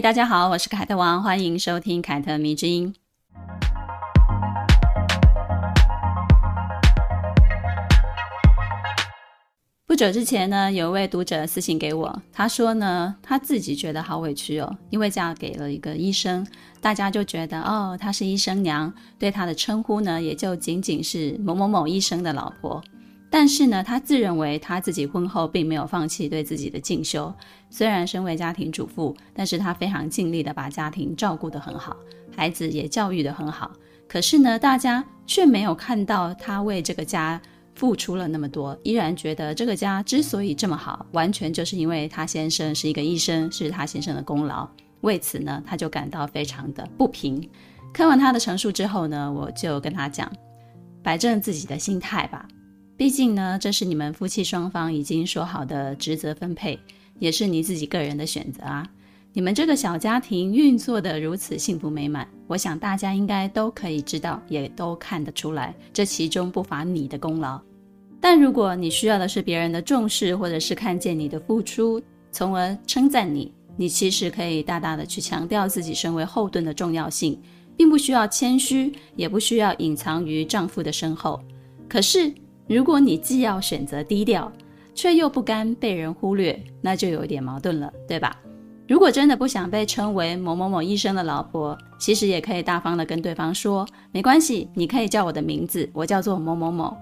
大家好，我是凯特王，欢迎收听凯特迷之音。不久之前呢，有一位读者私信给我，他说呢，他自己觉得好委屈哦，因为嫁给了一个医生，大家就觉得哦，她是医生娘，对她的称呼呢，也就仅仅是某某某医生的老婆。但是呢，他自认为他自己婚后并没有放弃对自己的进修，虽然身为家庭主妇，但是他非常尽力的把家庭照顾得很好，孩子也教育得很好。可是呢，大家却没有看到他为这个家。付出了那么多，依然觉得这个家之所以这么好，完全就是因为他先生是一个医生，是他先生的功劳。为此呢，他就感到非常的不平。看完他的陈述之后呢，我就跟他讲，摆正自己的心态吧。毕竟呢，这是你们夫妻双方已经说好的职责分配，也是你自己个人的选择啊。你们这个小家庭运作得如此幸福美满，我想大家应该都可以知道，也都看得出来，这其中不乏你的功劳。但如果你需要的是别人的重视，或者是看见你的付出，从而称赞你，你其实可以大大的去强调自己身为后盾的重要性，并不需要谦虚，也不需要隐藏于丈夫的身后。可是，如果你既要选择低调，却又不甘被人忽略，那就有点矛盾了，对吧？如果真的不想被称为某某某医生的老婆，其实也可以大方的跟对方说，没关系，你可以叫我的名字，我叫做某某某。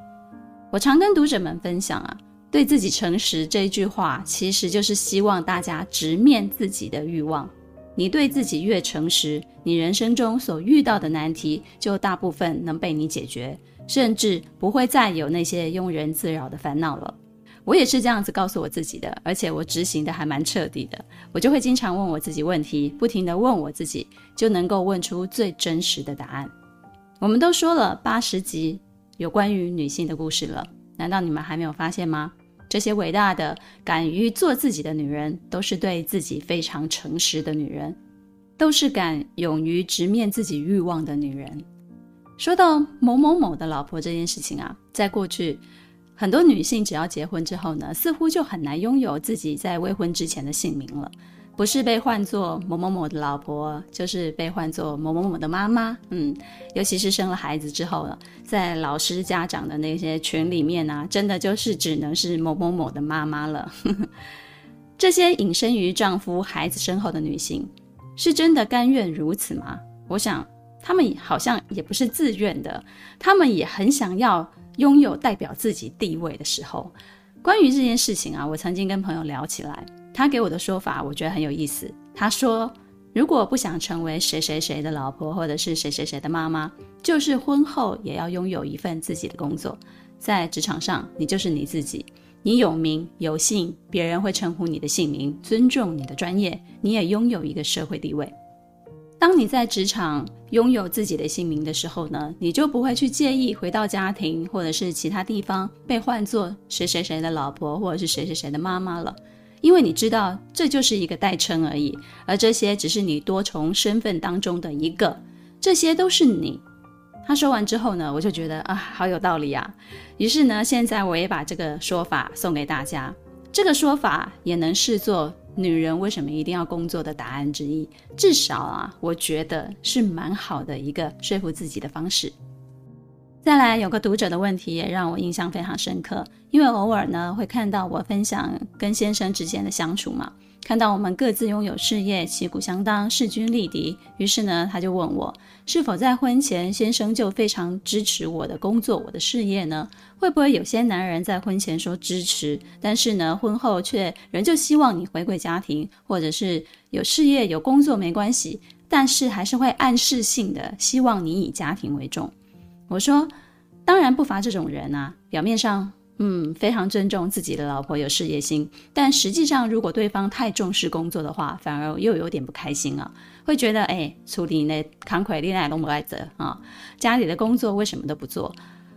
我常跟读者们分享啊，对自己诚实这一句话，其实就是希望大家直面自己的欲望。你对自己越诚实，你人生中所遇到的难题就大部分能被你解决，甚至不会再有那些庸人自扰的烦恼了。我也是这样子告诉我自己的，而且我执行的还蛮彻底的。我就会经常问我自己问题，不停地问我自己，就能够问出最真实的答案。我们都说了八十集有关于女性的故事了，难道你们还没有发现吗？这些伟大的敢于做自己的女人，都是对自己非常诚实的女人，都是敢勇于直面自己欲望的女人。说到某某某的老婆这件事情啊，在过去。很多女性只要结婚之后呢，似乎就很难拥有自己在未婚之前的姓名了。不是被唤作某某某的老婆，就是被唤作某某某的妈妈。嗯，尤其是生了孩子之后了，在老师家长的那些群里面呢、真的就是只能是某某某的妈妈了。这些隐身于丈夫、孩子身后的女性，是真的甘愿如此吗？我想，他们好像也不是自愿的，他们也很想要。拥有代表自己地位的时候，关于这件事情啊，我曾经跟朋友聊起来，他给我的说法，我觉得很有意思。他说，如果不想成为谁谁谁的老婆，或者是谁谁谁的妈妈，就是婚后也要拥有一份自己的工作，在职场上，你就是你自己，你有名有姓，别人会称呼你的姓名，尊重你的专业，你也拥有一个社会地位。当你在职场拥有自己的姓名的时候呢，你就不会去介意回到家庭或者是其他地方被唤作谁谁谁的老婆或者是谁谁谁的妈妈了，因为你知道这就是一个代称而已，而这些只是你多重身份当中的一个，这些都是你。他说完之后呢，我就觉得啊，好有道理啊。于是呢，现在我也把这个说法送给大家，这个说法也能视作。女人为什么一定要工作的答案之一，至少啊，我觉得是蛮好的一个说服自己的方式。再来，有个读者的问题也让我印象非常深刻，因为偶尔呢会看到我分享跟先生之间的相处嘛。看到我们各自拥有事业，旗鼓相当，势均力敌。于是呢，他就问我，是否在婚前先生就非常支持我的工作、我的事业呢？会不会有些男人在婚前说支持，但是呢，婚后却仍旧希望你回归家庭，或者是有事业、有工作没关系，但是还是会暗示性的希望你以家庭为重？我说，当然不乏这种人啊，表面上。嗯，非常尊重自己的老婆有事业心，但实际上，如果对方太重视工作的话，反而又有点不开心啊，会觉得哎，处理那慷慨恋爱都不爱责啊，家里的工作为什么都不做？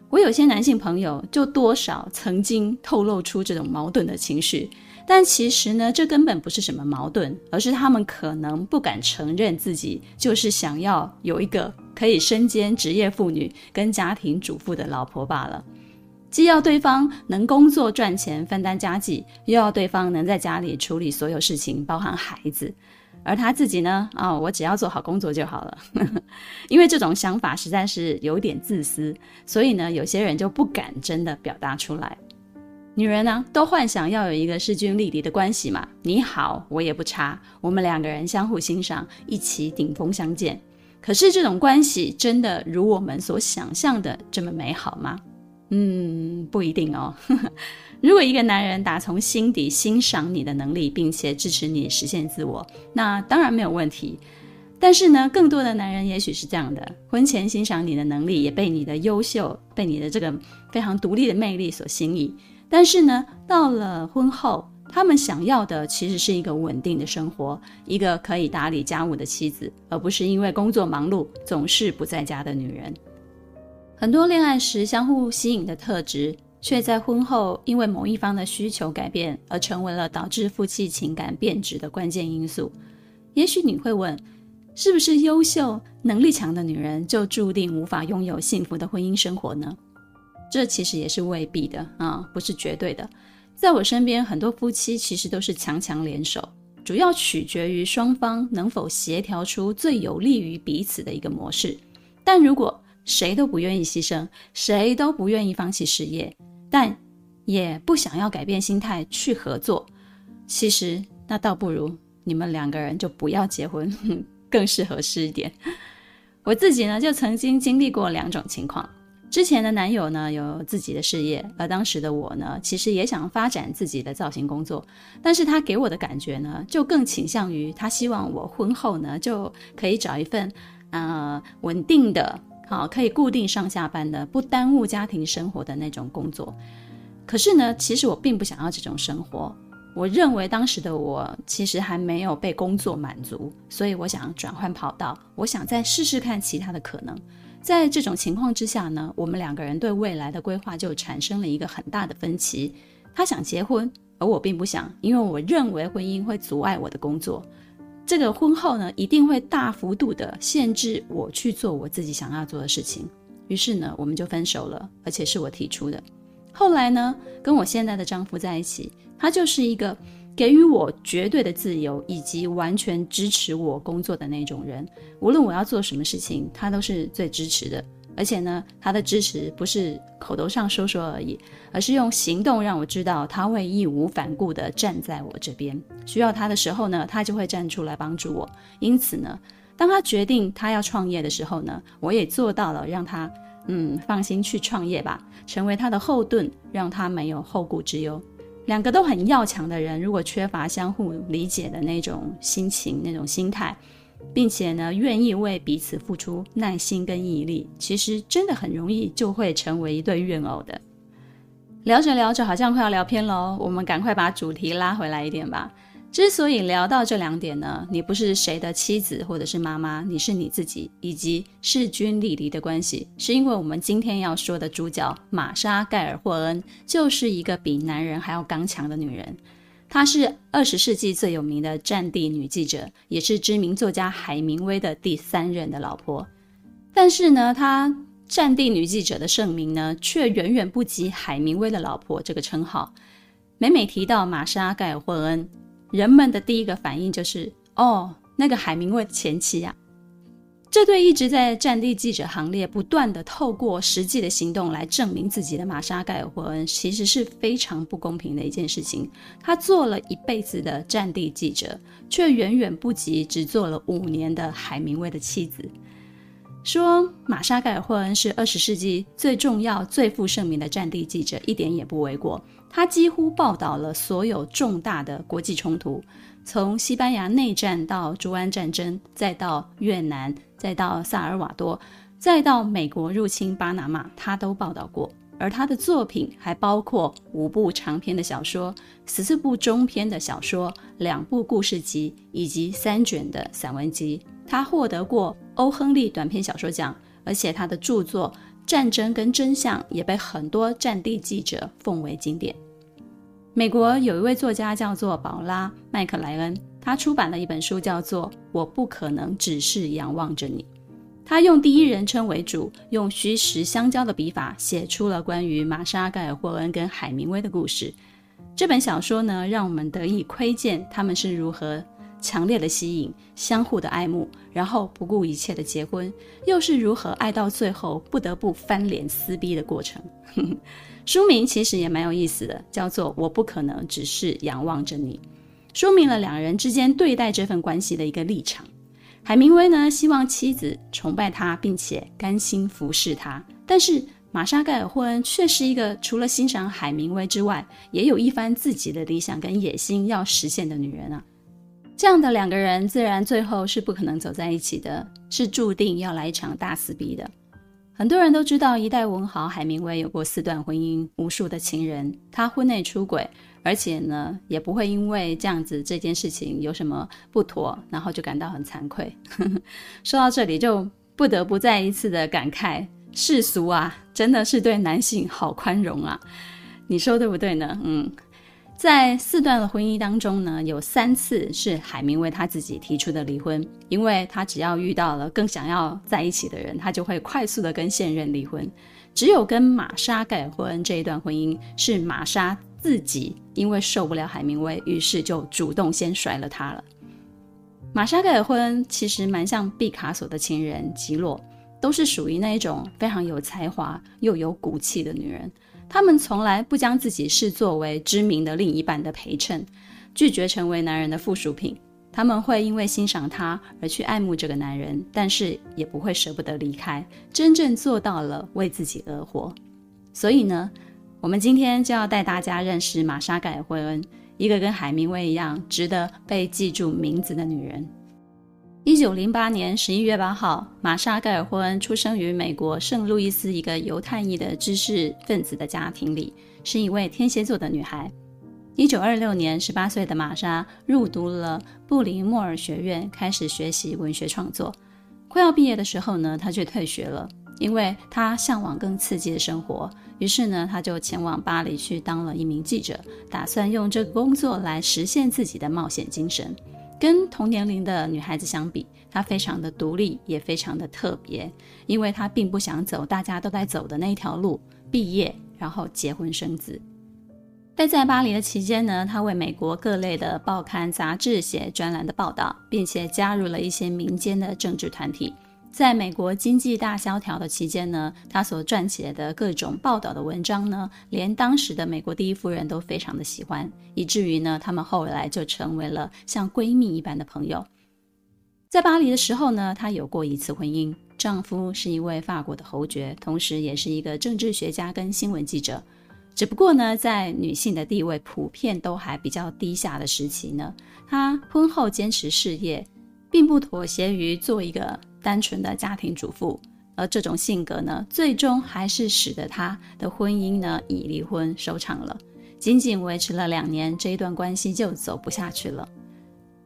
我有些男性朋友就多少曾经透露出这种矛盾的情绪，但其实呢，这根本不是什么矛盾，而是他们可能不敢承认自己就是想要有一个可以身兼职业妇女跟家庭主妇的老婆罢了。既要对方能工作赚钱分担家计，又要对方能在家里处理所有事情，包含孩子。而他自己呢？哦，我只要做好工作就好了。因为这种想法实在是有点自私，所以呢，有些人就不敢真的表达出来。女人呢，都幻想要有一个势均力敌的关系嘛，你好，我也不差，我们两个人相互欣赏，一起顶峰相见。可是这种关系真的如我们所想象的这么美好吗？嗯，不一定哦。如果一个男人打从心底欣赏你的能力，并且支持你实现自我，那当然没有问题。但是呢，更多的男人也许是这样的：婚前欣赏你的能力，也被你的优秀、被你的这个非常独立的魅力所吸引。但是呢，到了婚后，他们想要的其实是一个稳定的生活，一个可以打理家务的妻子，而不是因为工作忙碌总是不在家的女人。很多恋爱时相互吸引的特质。却在婚后因为某一方的需求改变而成为了导致夫妻情感变质的关键因素。也许你会问，是不是优秀、能力强的女人就注定无法拥有幸福的婚姻生活呢？这其实也是未必的啊，不是绝对的。在我身边，很多夫妻其实都是强强联手，主要取决于双方能否协调出最有利于彼此的一个模式。但如果谁都不愿意牺牲，谁都不愿意放弃事业，但也不想要改变心态去合作，其实那倒不如你们两个人就不要结婚，更是合适一点。我自己呢，就曾经经历过两种情况。之前的男友呢，有自己的事业，而当时的我呢，其实也想发展自己的造型工作，但是他给我的感觉呢，就更倾向于他希望我婚后呢，就可以找一份呃稳定的。好，可以固定上下班的，不耽误家庭生活的那种工作。可是呢，其实我并不想要这种生活。我认为当时的我其实还没有被工作满足，所以我想转换跑道，我想再试试看其他的可能。在这种情况之下呢，我们两个人对未来的规划就产生了一个很大的分歧。他想结婚，而我并不想，因为我认为婚姻会阻碍我的工作。这个婚后呢，一定会大幅度的限制我去做我自己想要做的事情。于是呢，我们就分手了，而且是我提出的。后来呢，跟我现在的丈夫在一起，他就是一个给予我绝对的自由，以及完全支持我工作的那种人。无论我要做什么事情，他都是最支持的。而且呢，他的支持不是口头上说说而已，而是用行动让我知道他会义无反顾地站在我这边。需要他的时候呢，他就会站出来帮助我。因此呢，当他决定他要创业的时候呢，我也做到了让他嗯放心去创业吧，成为他的后盾，让他没有后顾之忧。两个都很要强的人，如果缺乏相互理解的那种心情、那种心态。并且呢，愿意为彼此付出耐心跟毅力，其实真的很容易就会成为一对怨偶的。聊着聊着，好像快要聊偏了，我们赶快把主题拉回来一点吧。之所以聊到这两点呢，你不是谁的妻子或者是妈妈，你是你自己，以及势均力敌的关系，是因为我们今天要说的主角玛莎盖尔霍恩就是一个比男人还要刚强的女人。她是二十世纪最有名的战地女记者，也是知名作家海明威的第三任的老婆。但是呢，她战地女记者的盛名呢，却远远不及海明威的老婆这个称号。每每提到玛莎盖尔霍恩，人们的第一个反应就是：哦，那个海明威的前妻呀。这对一直在战地记者行列，不断地透过实际的行动来证明自己的玛莎盖尔霍恩，其实是非常不公平的一件事情。他做了一辈子的战地记者，却远远不及只做了五年的海明威的妻子。说玛莎盖尔霍恩是二十世纪最重要、最负盛名的战地记者，一点也不为过。他几乎报道了所有重大的国际冲突，从西班牙内战到猪湾战争，再到越南。再到萨尔瓦多，再到美国入侵巴拿马，他都报道过。而他的作品还包括五部长篇的小说、十四部中篇的小说、两部故事集以及三卷的散文集。他获得过欧亨利短篇小说奖，而且他的著作战争跟真相也被很多战地记者奉为经典。美国有一位作家叫做宝拉·麦克莱恩，他出版了一本书，叫做《我不可能只是仰望着你》。他用第一人称为主，用虚实相交的笔法，写出了关于玛莎·盖尔霍恩跟海明威的故事。这本小说呢，让我们得以窥见他们是如何强烈的吸引、相互的爱慕，然后不顾一切的结婚，又是如何爱到最后不得不翻脸撕逼的过程。书名其实也蛮有意思的，叫做《我不可能只是仰望着你》，说明了两人之间对待这份关系的一个立场。海明威呢，希望妻子崇拜他，并且甘心服侍他，但是。玛莎·盖尔霍恩却是一个除了欣赏海明威之外，也有一番自己的理想跟野心要实现的女人啊。这样的两个人，自然最后是不可能走在一起的，是注定要来一场大撕逼的。很多人都知道，一代文豪海明威有过四段婚姻，无数的情人，他婚内出轨，而且呢，也不会因为这样子这件事情有什么不妥，然后就感到很惭愧。说到这里，就不得不再一次的感慨。世俗啊，真的是对男性好宽容啊，你说对不对呢？嗯，在四段的婚姻当中呢，有三次是海明威他自己提出的离婚，因为他只要遇到了更想要在一起的人，他就会快速的跟现任离婚。只有跟玛莎盖尔霍恩这一段婚姻，是玛莎自己因为受不了海明威，于是就主动先甩了他了。玛莎盖尔霍恩其实蛮像毕卡索的情人吉洛。都是属于那一种非常有才华又有骨气的女人，他们从来不将自己视作为知名的另一半的陪衬，拒绝成为男人的附属品。他们会因为欣赏他而去爱慕这个男人，但是也不会舍不得离开，真正做到了为自己而活。所以呢，我们今天就要带大家认识玛莎盖尔惠恩，一个跟海明威一样值得被记住名字的女人。一九零八年十一月八号，玛莎盖尔霍恩出生于美国圣路易斯一个犹太裔的知识分子的家庭里，是一位天蝎座的女孩。一九二六年，十八岁的玛莎入读了布林莫尔学院，开始学习文学创作。快要毕业的时候呢，她却退学了，因为她向往更刺激的生活。于是呢，她就前往巴黎去当了一名记者，打算用这个工作来实现自己的冒险精神。跟同年龄的女孩子相比，她非常的独立，也非常的特别，因为她并不想走大家都在走的那条路，毕业然后结婚生子。待在巴黎的期间呢，她为美国各类的报刊杂志写专栏的报道，并且加入了一些民间的政治团体。在美国经济大萧条的期间呢，她所撰写的各种报道的文章呢，连当时的美国第一夫人都非常的喜欢，以至于呢，他们后来就成为了像闺蜜一般的朋友。在巴黎的时候呢，她有过一次婚姻，丈夫是一位法国的侯爵，同时也是一个政治学家跟新闻记者。只不过呢，在女性的地位普遍都还比较低下的时期呢，她婚后坚持事业，并不妥协于做一个。单纯的家庭主妇，而这种性格呢，最终还是使得她的婚姻呢以离婚收场了。仅仅维持了两年，这一段关系就走不下去了。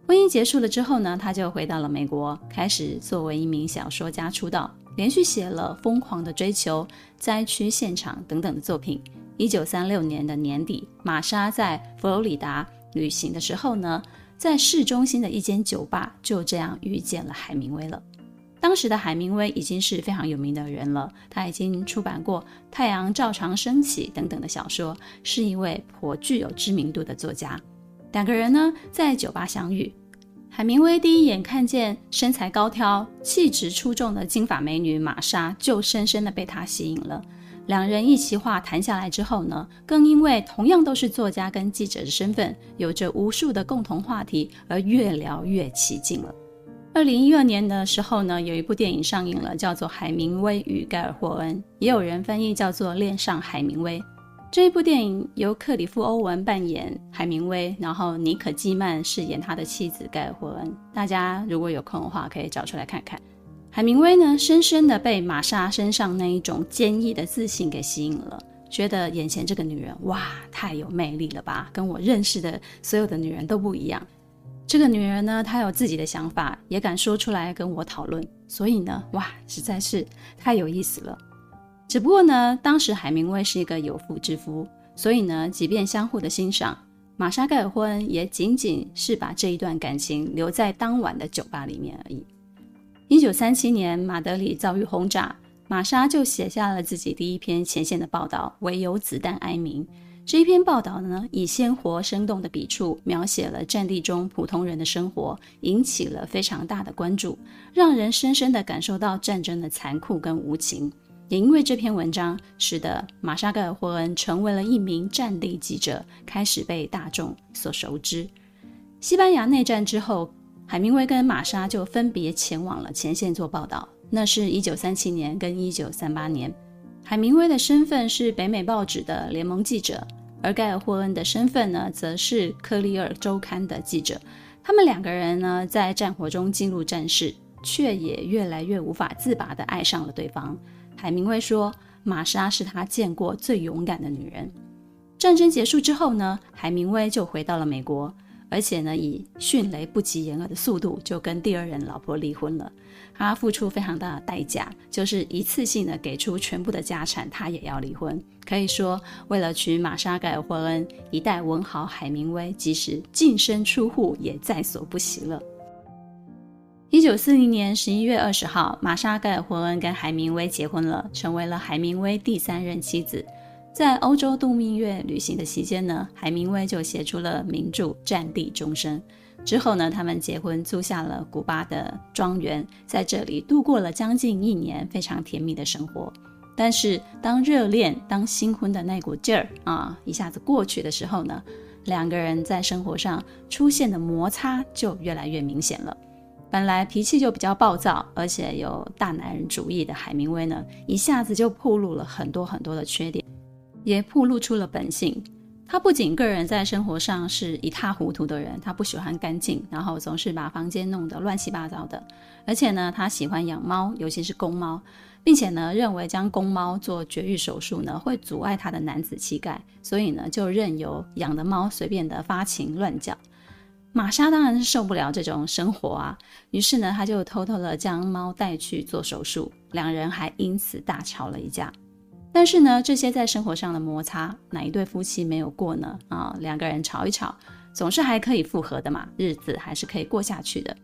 婚姻结束了之后呢，她就回到了美国，开始作为一名小说家出道，连续写了《疯狂的追求》《灾区现场》等等的作品。一九三六年的年底，玛莎在佛罗里达旅行的时候呢，在市中心的一间酒吧，就这样遇见了海明威了。当时的海明威已经是非常有名的人了，他已经出版过《太阳照常升起》等等的小说，是一位颇具有知名度的作家。两个人呢在酒吧相遇，海明威第一眼看见身材高挑、气质出众的金发美女玛莎，就深深的被她吸引了。两人一席话谈下来之后呢，更因为同样都是作家跟记者的身份，有着无数的共同话题，而越聊越起劲了。二零一二年的时候呢，有一部电影上映了，叫做《海明威与盖尔霍恩》，也有人翻译叫做《恋上海明威》。这一部电影由克里夫·欧文扮演海明威，然后妮可·基曼饰演他的妻子盖尔霍恩。大家如果有空的话，可以找出来看看。海明威呢，深深的被玛莎身上那一种坚毅的自信给吸引了，觉得眼前这个女人，哇，太有魅力了吧，跟我认识的所有的女人都不一样。这个女人呢，她有自己的想法，也敢说出来跟我讨论，所以呢，哇，实在是太有意思了。只不过呢，当时海明威是一个有妇之夫，所以呢，即便相互的欣赏，玛莎盖尔霍恩也仅仅是把这一段感情留在当晚的酒吧里面而已。一九三七年，马德里遭遇轰炸，玛莎就写下了自己第一篇前线的报道《唯有子弹哀鸣》。这篇报道呢，以鲜活生动的笔触描写了战地中普通人的生活，引起了非常大的关注，让人深深地感受到战争的残酷跟无情。也因为这篇文章，使得玛莎盖尔霍恩成为了一名战地记者，开始被大众所熟知。西班牙内战之后，海明威跟玛莎就分别前往了前线做报道。那是一九三七年跟一九三八年，海明威的身份是北美报纸的联盟记者。而盖尔霍恩的身份呢，则是《克里尔周刊》的记者。他们两个人呢，在战火中进入战事，却也越来越无法自拔地爱上了对方。海明威说：“玛莎是他见过最勇敢的女人。”战争结束之后呢，海明威就回到了美国。而且呢，以迅雷不及掩耳的速度就跟第二任老婆离婚了。他付出非常大的代价，就是一次性的给出全部的家产，他也要离婚。可以说，为了娶玛莎盖尔霍恩，一代文豪海明威即使净身出户也在所不惜了。一九四零年十一月二十号，玛莎盖尔霍恩跟海明威结婚了，成为了海明威第三任妻子。在欧洲度蜜月旅行的期间呢，海明威就写出了名著《战地钟声》。之后呢，他们结婚，租下了古巴的庄园，在这里度过了将近一年非常甜蜜的生活。但是，当热恋、当新婚的那股劲儿啊一下子过去的时候呢，两个人在生活上出现的摩擦就越来越明显了。本来脾气就比较暴躁，而且有大男人主义的海明威呢，一下子就暴露了很多很多的缺点。也暴露出了本性。他不仅个人在生活上是一塌糊涂的人，他不喜欢干净，然后总是把房间弄得乱七八糟的。而且呢，他喜欢养猫，尤其是公猫，并且呢，认为将公猫做绝育手术呢，会阻碍他的男子气概，所以呢，就任由养的猫随便的发情乱叫。玛莎当然是受不了这种生活啊，于是呢，他就偷偷的将猫带去做手术，两人还因此大吵了一架。但是呢，这些在生活上的摩擦，哪一对夫妻没有过呢？啊，两个人吵一吵，总是还可以复合的嘛，日子还是可以过下去的。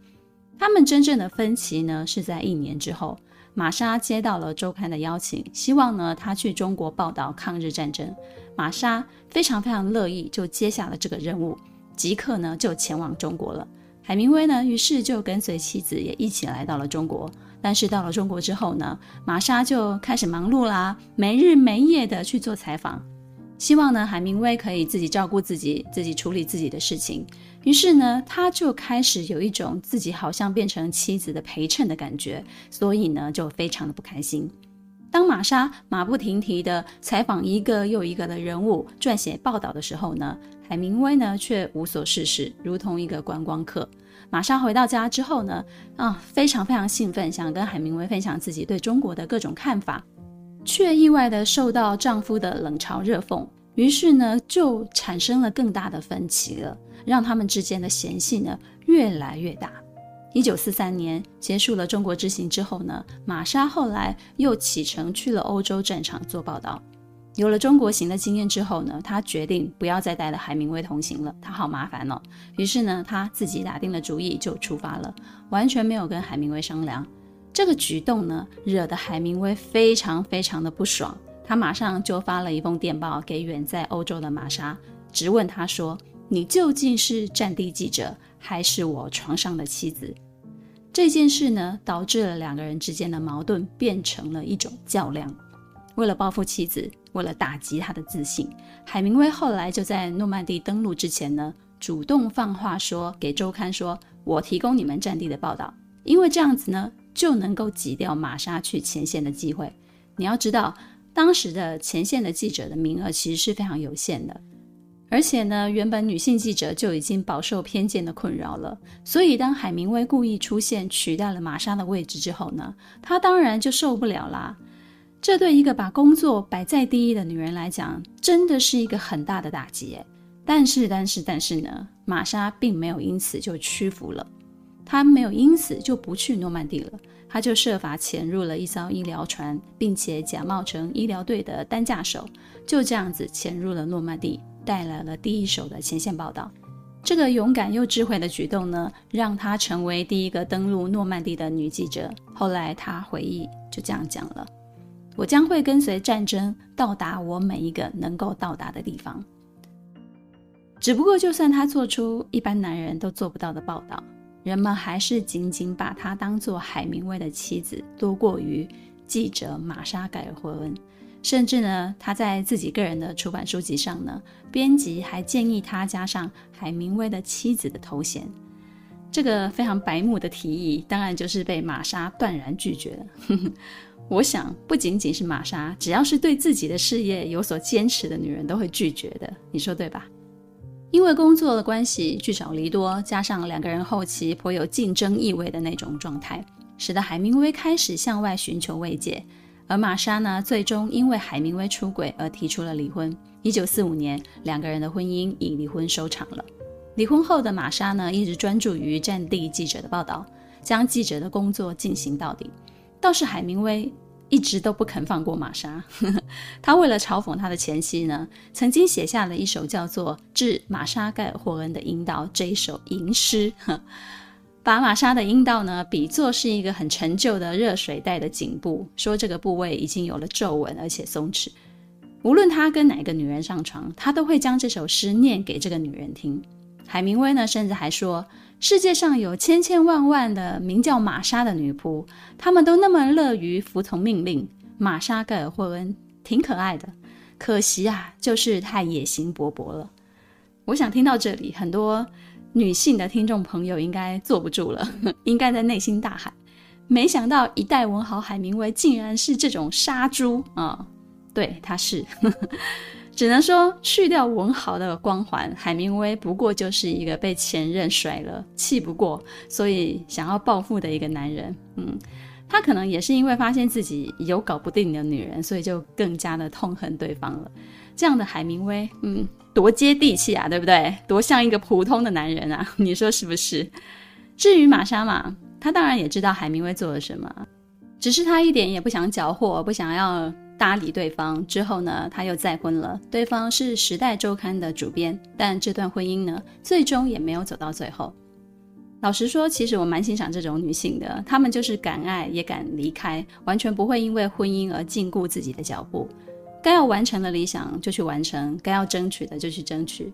他们真正的分歧呢，是在一年之后，玛莎接到了周刊的邀请，希望呢他去中国报道抗日战争。玛莎非常非常乐意，就接下了这个任务，即刻呢就前往中国了。海明威呢，于是就跟随妻子也一起来到了中国。但是到了中国之后呢，玛莎就开始忙碌啦，没日没夜的去做采访，希望呢海明威可以自己照顾自己，自己处理自己的事情。于是呢，他就开始有一种自己好像变成妻子的陪衬的感觉，所以呢就非常的不开心。当玛莎马不停蹄的采访一个又一个的人物，撰写报道的时候呢，海明威呢却无所事事，如同一个观光客。玛莎回到家之后呢，啊，非常非常兴奋，想跟海明威分享自己对中国的各种看法，却意外的受到丈夫的冷嘲热讽，于是呢，就产生了更大的分歧了，让他们之间的嫌隙呢越来越大。一九四三年结束了中国之行之后呢，玛莎后来又启程去了欧洲战场做报道。有了中国行的经验之后呢，他决定不要再带着海明威同行了，他好麻烦哦。于是呢，他自己打定了主意就出发了，完全没有跟海明威商量。这个举动呢，惹得海明威非常非常的不爽，他马上就发了一封电报给远在欧洲的玛莎，质问他说：“你究竟是战地记者，还是我床上的妻子？”这件事呢，导致了两个人之间的矛盾变成了一种较量。为了报复妻子，为了打击他的自信，海明威后来就在诺曼底登陆之前呢，主动放话说给周刊说：“我提供你们战地的报道，因为这样子呢，就能够挤掉玛莎去前线的机会。你要知道，当时的前线的记者的名额其实是非常有限的，而且呢，原本女性记者就已经饱受偏见的困扰了。所以，当海明威故意出现取代了玛莎的位置之后呢，他当然就受不了啦。”这对一个把工作摆在第一的女人来讲，真的是一个很大的打击。但是，但是，但是呢，玛莎并没有因此就屈服了，她没有因此就不去诺曼底了，她就设法潜入了一艘医疗船，并且假冒成医疗队的担架手，就这样子潜入了诺曼底，带来了第一手的前线报道。这个勇敢又智慧的举动呢，让她成为第一个登陆诺曼底的女记者。后来她回忆就这样讲了：“我将会跟随战争，到达我每一个能够到达的地方。”只不过，就算她做出一般男人都做不到的报道，人们还是仅仅把她当做海明威的妻子，多过于记者玛莎盖尔霍恩。甚至呢，他在自己个人的出版书籍上呢，编辑还建议他加上海明威的妻子的头衔。这个非常白目的提议，当然就是被玛莎断然拒绝了。我想，不仅仅是玛莎，只要是对自己的事业有所坚持的女人，都会拒绝的。你说对吧？因为工作的关系，聚少离多，加上两个人后期颇有竞争意味的那种状态，使得海明威开始向外寻求慰藉。而玛莎呢，最终因为海明威出轨而提出了离婚。一九四五年，两个人的婚姻以离婚收场了。离婚后的玛莎呢，一直专注于战地记者的报道，将记者的工作进行到底。倒是海明威一直都不肯放过玛莎，他为了嘲讽他的前妻呢，曾经写下了一首叫做《致玛莎盖霍恩的阴道》这一首吟诗。把玛莎的阴道呢比作是一个很陈旧的热水袋的颈部，说这个部位已经有了皱纹，而且松弛。无论他跟哪个女人上床，他都会将这首诗念给这个女人听。海明威呢，甚至还说，世界上有千千万万的名叫玛莎的女仆，她们都那么乐于服从命令。玛莎盖尔霍恩挺可爱的，可惜啊，就是太野心勃勃了。我想听到这里，很多。女性的听众朋友应该坐不住了，应该在内心大喊：“没想到一代文豪海明威竟然是这种杀猪啊、！”对，他是，只能说去掉文豪的光环，海明威不过就是一个被前任甩了，气不过，所以想要报复的一个男人。嗯，他可能也是因为发现自己有搞不定的女人，所以就更加的痛恨对方了。这样的海明威，嗯。多接地气啊，对不对？多像一个普通的男人啊，你说是不是？至于玛莎嘛，她当然也知道海明威做了什么，只是她一点也不想搅和，不想要搭理对方。之后呢，她又再婚了，对方是《时代周刊》的主编，但这段婚姻呢，最终也没有走到最后。老实说，其实我蛮欣赏这种女性的，她们就是敢爱也敢离开，完全不会因为婚姻而禁锢自己的脚步。该要完成的理想就去完成，该要争取的就去争取。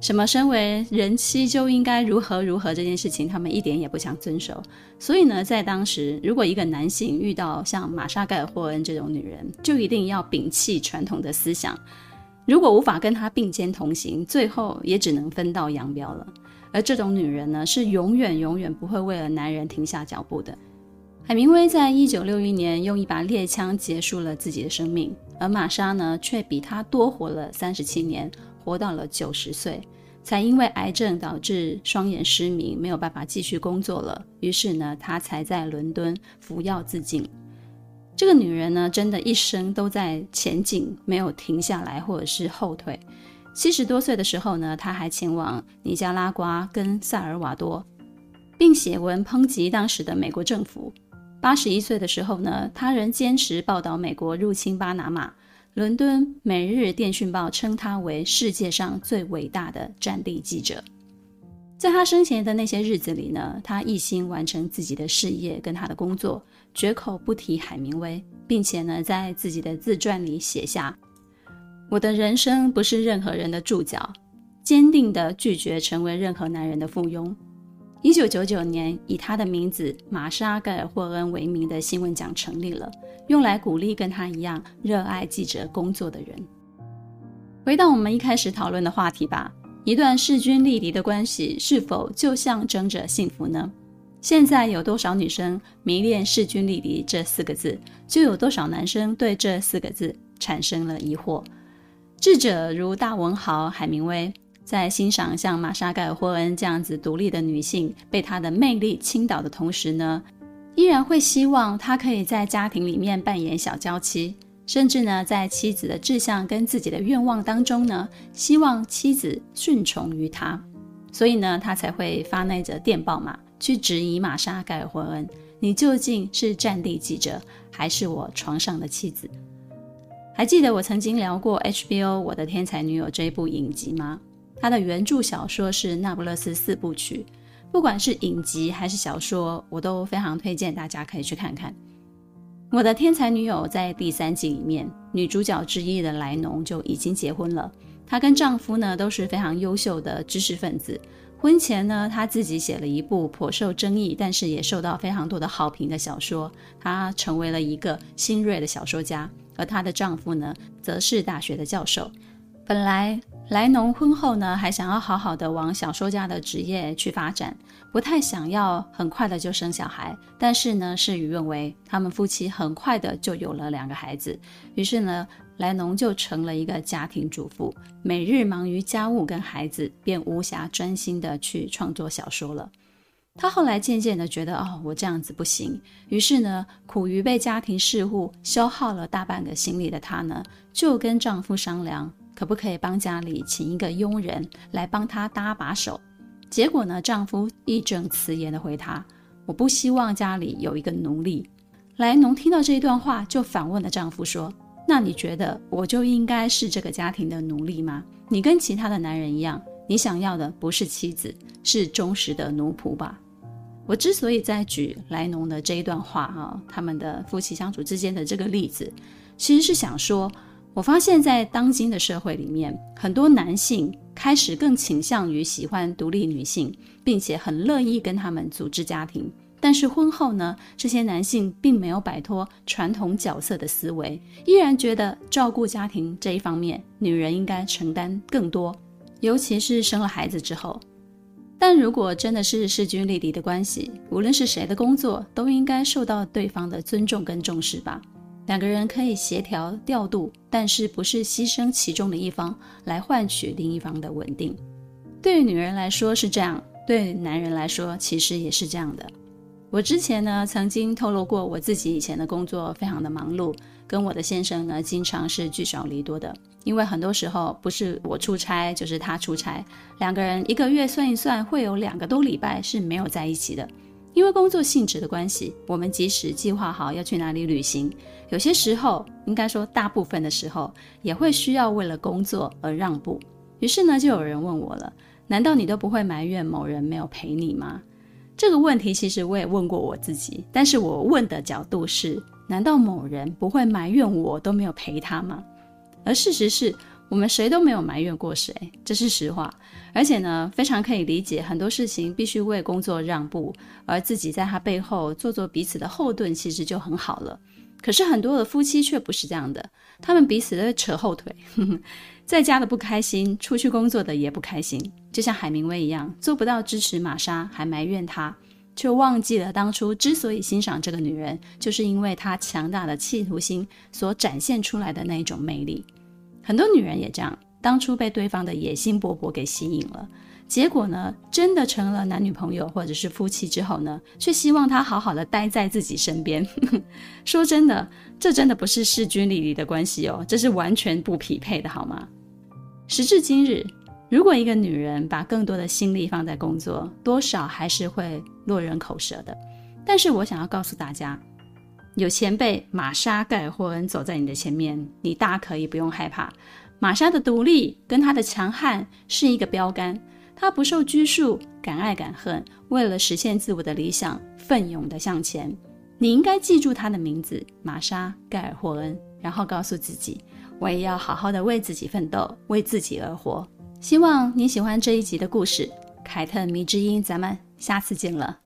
什么身为人妻就应该如何如何这件事情，他们一点也不想遵守。所以呢，在当时，如果一个男性遇到像玛莎盖尔霍恩这种女人，就一定要摒弃传统的思想。如果无法跟她并肩同行，最后也只能分道扬镳了。而这种女人呢，是永远永远不会为了男人停下脚步的。海明威在一九六一年用一把猎枪结束了自己的生命，而玛莎呢，却比他多活了三十七年，活到了九十岁，才因为癌症导致双眼失明，没有办法继续工作了。于是呢，他才在伦敦服药自尽。这个女人呢，真的一生都在前进，没有停下来或者是后退。七十多岁的时候呢，她还前往尼加拉瓜跟萨尔瓦多，并写文抨击当时的美国政府。八十一岁的时候呢，他仍坚持报道美国入侵巴拿马。伦敦《每日电讯报》称他为世界上最伟大的战地记者。在他生前的那些日子里呢，他一心完成自己的事业跟他的工作，绝口不提海明威，并且呢，在自己的自传里写下：“我的人生不是任何人的注脚，坚定地拒绝成为任何男人的附庸。”一九九九年，以他的名字玛莎盖尔霍恩为名的新闻奖成立了，用来鼓励跟他一样热爱记者工作的人。回到我们一开始讨论的话题吧，一段势均力敌的关系是否就象征着幸福呢？现在有多少女生迷恋“势均力敌”这四个字，就有多少男生对这四个字产生了疑惑。智者如大文豪海明威。在欣赏像玛莎盖尔霍恩这样子独立的女性被她的魅力倾倒的同时呢，依然会希望她可以在家庭里面扮演小娇妻，甚至呢，在妻子的志向跟自己的愿望当中呢，希望妻子顺从于他，所以呢，他才会发那则电报嘛，去质疑玛莎盖尔霍恩，你究竟是战地记者，还是我床上的妻子？还记得我曾经聊过 HBO《我的天才女友》这一部影集吗？它的原著小说是《那不勒斯四部曲》，不管是影集还是小说，我都非常推荐大家可以去看看。我的天才女友在第三季里面，女主角之一的莱农就已经结婚了。她跟丈夫呢都是非常优秀的知识分子。婚前呢，她自己写了一部颇受争议，但是也受到非常多的好评的小说。她成为了一个新锐的小说家，而她的丈夫呢，则是大学的教授。本来莱农婚后呢，还想要好好的往小说家的职业去发展，不太想要很快的就生小孩。但是呢，事与愿违，他们夫妻很快的就有了两个孩子。于是呢，莱农就成了一个家庭主妇，每日忙于家务跟孩子，便无暇专心的去创作小说了。她后来渐渐的觉得，哦，我这样子不行。于是呢，苦于被家庭事务消耗了大半个心力的她呢，就跟丈夫商量。可不可以帮家里请一个佣人来帮她搭把手？结果呢，丈夫义正辞严地回她：“我不希望家里有一个奴隶。”莱农听到这一段话，就反问了丈夫说：“那你觉得我就应该是这个家庭的奴隶吗？你跟其他的男人一样，你想要的不是妻子，是忠实的奴仆吧？”我之所以在举莱农的这一段话啊，他们的夫妻相处之间的这个例子，其实是想说。我发现，在当今的社会里面，很多男性开始更倾向于喜欢独立女性，并且很乐意跟他们组织家庭。但是婚后呢，这些男性并没有摆脱传统角色的思维，依然觉得照顾家庭这一方面，女人应该承担更多，尤其是生了孩子之后。但如果真的是势均力敌的关系，无论是谁的工作，都应该受到对方的尊重跟重视吧。两个人可以协调调度，但是不是牺牲其中的一方来换取另一方的稳定。对于女人来说是这样，对男人来说其实也是这样的。我之前呢曾经透露过，我自己以前的工作非常的忙碌，跟我的先生呢经常是聚少离多的，因为很多时候不是我出差就是他出差，两个人一个月算一算会有两个多礼拜是没有在一起的。因为工作性质的关系，我们即使计划好要去哪里旅行，有些时候，应该说大部分的时候，也会需要为了工作而让步。于是呢，就有人问我了：难道你都不会埋怨某人没有陪你吗？这个问题其实我也问过我自己，但是我问的角度是：难道某人不会埋怨我都没有陪他吗？而事实是。我们谁都没有埋怨过谁，这是实话。而且呢，非常可以理解，很多事情必须为工作让步，而自己在他背后做做彼此的后盾，其实就很好了。可是很多的夫妻却不是这样的，他们彼此都扯后腿，呵呵，在家的不开心，出去工作的也不开心。就像海明威一样，做不到支持玛莎，还埋怨她，却忘记了当初之所以欣赏这个女人，就是因为她强大的企图心所展现出来的那一种魅力。很多女人也这样，当初被对方的野心勃勃给吸引了，结果呢，真的成了男女朋友或者是夫妻之后呢，却希望他好好的待在自己身边。说真的，这真的不是势均力敌的关系哦，这是完全不匹配的，好吗？时至今日，如果一个女人把更多的心力放在工作，多少还是会落人口舌的。但是我想要告诉大家。有前辈玛莎盖尔霍恩走在你的前面，你大可以不用害怕。玛莎的独立跟她的强悍是一个标杆，他不受拘束，敢爱敢恨，为了实现自我的理想，奋勇地向前。你应该记住他的名字，玛莎盖尔霍恩，然后告诉自己，我也要好好的为自己奋斗，为自己而活。希望你喜欢这一集的故事，凯特迷之音，咱们下次见了。